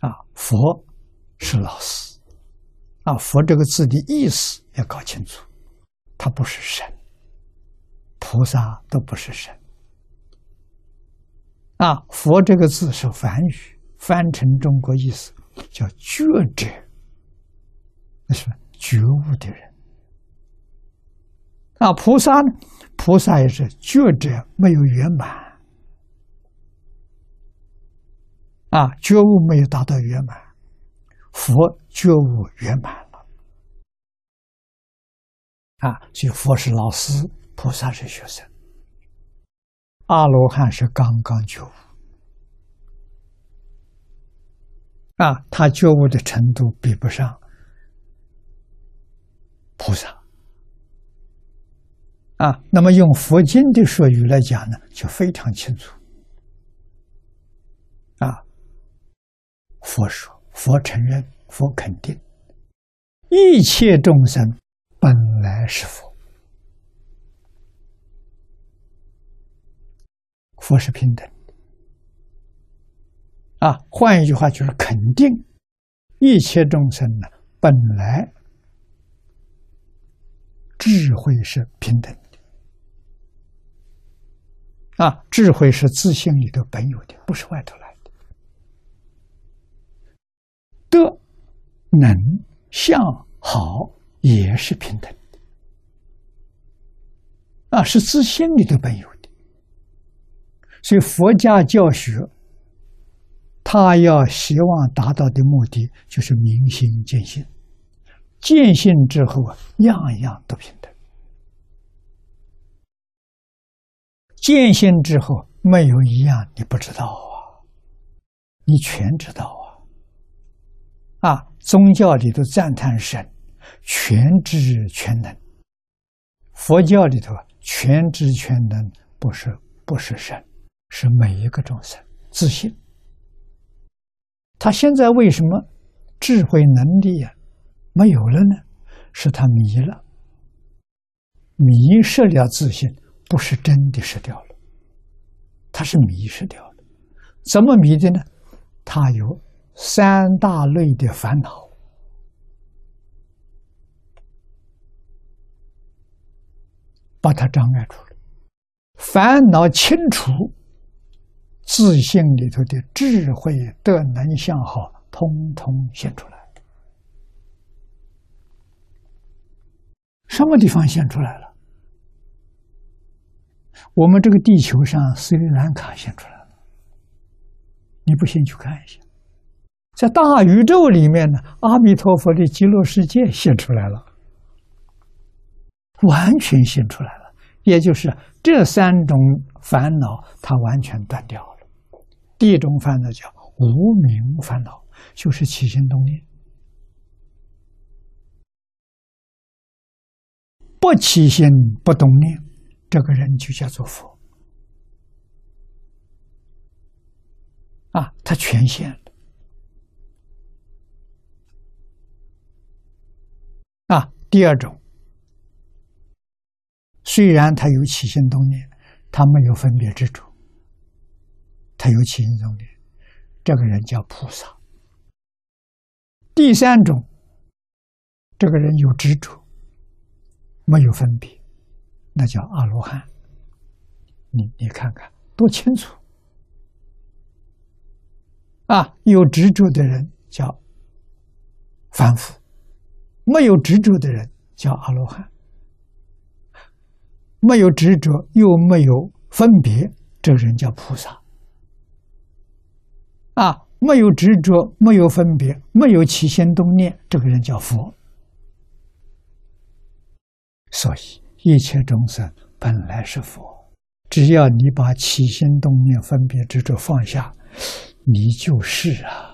啊，佛是老师，啊，佛这个字的意思要搞清楚，他不是神，菩萨都不是神，啊，佛这个字是梵语，翻成中国意思叫觉者，那是觉悟的人，啊，菩萨呢，菩萨也是觉者，没有圆满。啊，觉悟没有达到圆满，佛觉悟圆满了。啊，所以佛是老师，菩萨是学生，阿罗汉是刚刚觉悟。啊，他觉悟的程度比不上菩萨。啊，那么用佛经的术语来讲呢，就非常清楚。啊。佛说，佛承认，佛肯定，一切众生本来是佛，佛是平等的。啊，换一句话就是肯定，一切众生呢本来智慧是平等的。啊，智慧是自信里头本有的，不是外头来。德、能、相、好也是平等的，啊，是自心里的本有的。所以佛家教学，他要希望达到的目的就是明心见性，见性之后啊，样样都平等。见性之后，没有一样你不知道啊，你全知道啊。啊，宗教里头赞叹神全知全能，佛教里头全知全能不是不是神，是每一个众生自信。他现在为什么智慧能力呀没有了呢？是他迷了，迷失了自信，不是真的失掉了，他是迷失掉了。怎么迷的呢？他有。三大类的烦恼，把它障碍出来。烦恼清除，自信里头的智慧、德、能、相好，通通现出来。什么地方现出来了？我们这个地球上斯里兰卡现出来了。你不信，去看一下。在大宇宙里面呢，阿弥陀佛的极乐世界现出来了，完全现出来了。也就是这三种烦恼，它完全断掉了。第一种烦恼叫无名烦恼，就是起心动念；不起心不动念，这个人就叫做佛。啊，他全现了。第二种，虽然他有起心动念，他没有分别执着，他有起心动念，这个人叫菩萨。第三种，这个人有执着，没有分别，那叫阿罗汉。你你看看多清楚啊！有执着的人叫凡夫。没有执着的人叫阿罗汉，没有执着又没有分别，这个人叫菩萨。啊，没有执着，没有分别，没有起心动念，这个人叫佛。所以一切众生本来是佛，只要你把起心动念、分别执着放下，你就是啊。